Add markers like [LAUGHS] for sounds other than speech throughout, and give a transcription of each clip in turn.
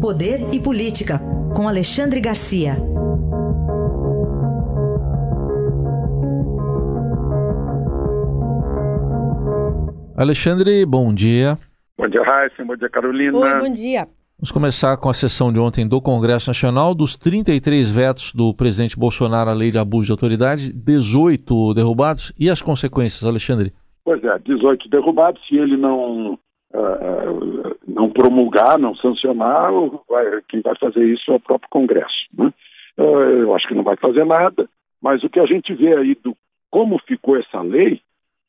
Poder e Política, com Alexandre Garcia. Alexandre, bom dia. Bom dia, Raíssa. Bom dia, Carolina. Oi, bom dia. Vamos começar com a sessão de ontem do Congresso Nacional. Dos 33 vetos do presidente Bolsonaro à lei de abuso de autoridade, 18 derrubados. E as consequências, Alexandre? Pois é, 18 derrubados. Se ele não, uh, não promulgar, não sancionar, vai, quem vai fazer isso é o próprio Congresso. Né? Uh, eu acho que não vai fazer nada, mas o que a gente vê aí do como ficou essa lei,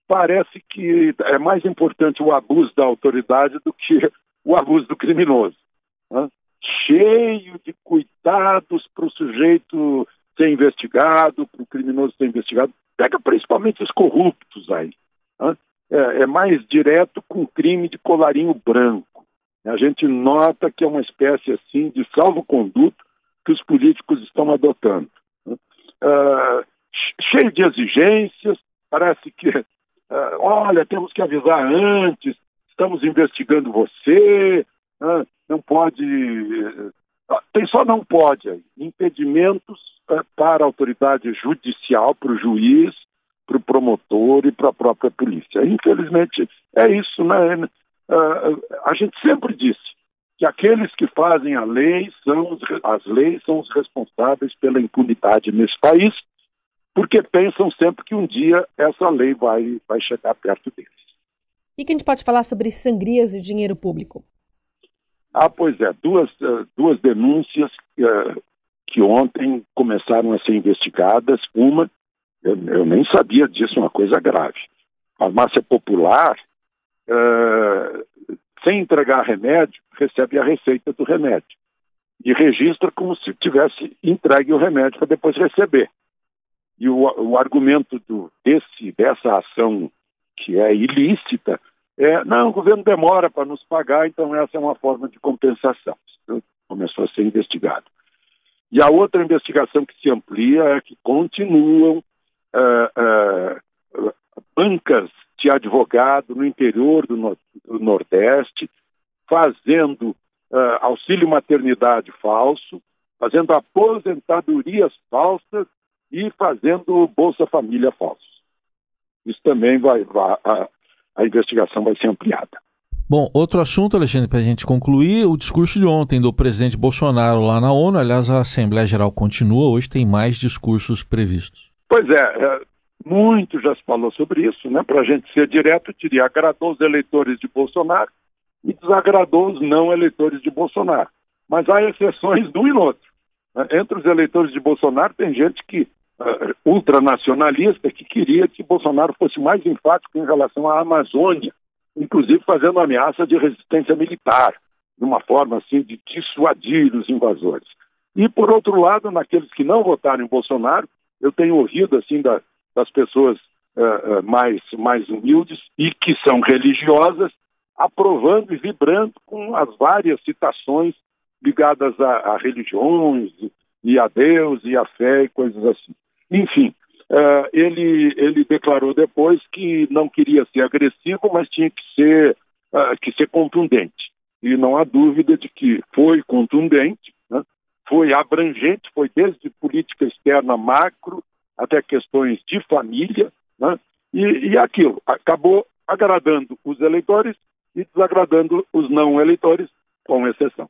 parece que é mais importante o abuso da autoridade do que o abuso do criminoso né? cheio de cuidados para o sujeito ser investigado, para o criminoso ser investigado. Pega principalmente os corruptos aí. É, é, mais direto com crime de colarinho branco. A gente nota que é uma espécie assim de salvo-conduto que os políticos estão adotando. Uh, cheio de exigências, parece que, uh, [LAUGHS] olha, temos que avisar antes, estamos investigando você, uh, não pode. Eh, tem só não pode aí. Impedimentos eh, para a autoridade judicial, para o juiz, para o promotor e para a própria polícia. Infelizmente, é isso, né? Eh, a gente sempre disse que aqueles que fazem a lei são os, as leis são os responsáveis pela impunidade nesse país, porque pensam sempre que um dia essa lei vai, vai chegar perto deles. E que a gente pode falar sobre sangrias e dinheiro público? Ah, pois é, duas, eh, duas denúncias uh, que ontem começaram a ser investigadas. Uma, eu, eu, nem sabia disso, uma coisa grave. Farmácia popular, uh, sem entregar remédio, recebe a receita do remédio e registra como se tivesse entregue o remédio para depois receber. E o, o argumento do, desse, dessa ação que é ilícita é, não, o governo demora para nos pagar, então essa é uma forma de compensação. Começou a ser investigado. E a outra investigação que se amplia é que continuam uh, bancas de advogado no interior do, no do Nordeste, fazendo uh, auxílio maternidade falso, fazendo aposentadorias falsas e fazendo Bolsa Família falso. Isso também vai, vai a investigação vai ser ampliada. Bom, outro assunto, Alexandre, para a gente concluir, o discurso de ontem do presidente Bolsonaro lá na ONU. Aliás, a Assembleia Geral continua, hoje tem mais discursos previstos. Pois é, é muito já se falou sobre isso, né? Para a gente ser direto, diria, agradou os eleitores de Bolsonaro e desagradou os não eleitores de Bolsonaro. Mas há exceções de um e outro. Né? Entre os eleitores de Bolsonaro tem gente que uh, ultranacionalista que queria que Bolsonaro fosse mais enfático em relação à Amazônia, inclusive fazendo ameaça de resistência militar, de uma forma assim de dissuadir os invasores. E por outro lado, naqueles que não votaram em Bolsonaro, eu tenho ouvido assim da, das pessoas uh, mais mais humildes e que são religiosas aprovando e vibrando com as várias citações ligadas a, a religiões e a Deus e a fé e coisas assim. Enfim, uh, ele, ele declarou depois que não queria ser agressivo, mas tinha que ser, que ser contundente. E não há dúvida de que foi contundente, né? foi abrangente, foi desde política externa macro até questões de família, né? e, e aquilo acabou agradando os eleitores e desagradando os não eleitores, com exceção.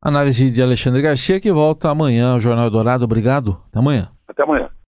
Análise de Alexandre Garcia, que volta amanhã ao Jornal Dourado. Obrigado. Até amanhã. Até amanhã.